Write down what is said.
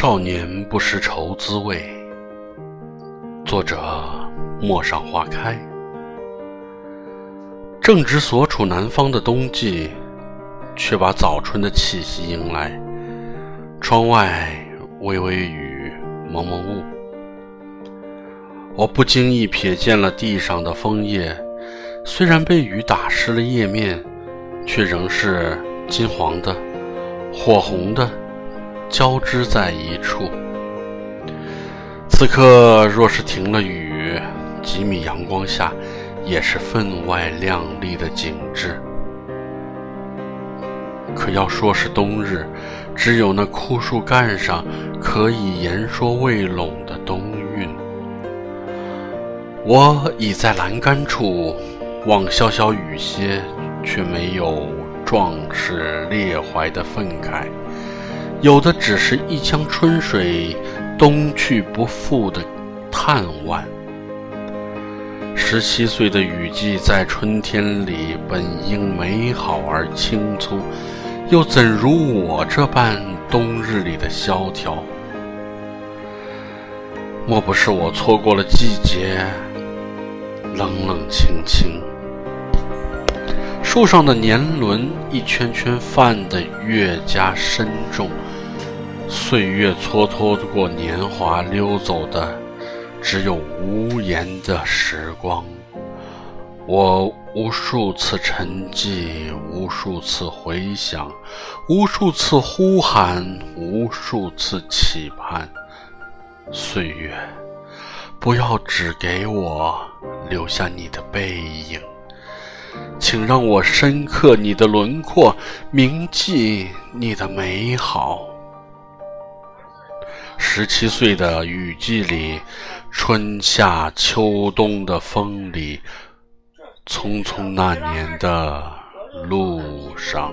少年不识愁滋味。作者：陌上花开。正值所处南方的冬季，却把早春的气息迎来。窗外微微雨，蒙蒙雾。我不经意瞥见了地上的枫叶，虽然被雨打湿了叶面，却仍是金黄的、火红的。交织在一处。此刻若是停了雨，几米阳光下，也是分外亮丽的景致。可要说是冬日，只有那枯树干上可以言说未拢的冬韵。我倚在栏杆处，望潇潇雨歇，却没有壮士列怀的愤慨。有的只是一江春水东去不复的叹惋。十七岁的雨季在春天里本应美好而青葱，又怎如我这般冬日里的萧条？莫不是我错过了季节？冷冷清清，树上的年轮一圈圈泛得越加深重。岁月蹉跎过年华，溜走的只有无言的时光。我无数次沉寂，无数次回想，无数次呼喊，无数次期盼。岁月，不要只给我留下你的背影，请让我深刻你的轮廓，铭记你的美好。十七岁的雨季里，春夏秋冬的风里，匆匆那年的路上。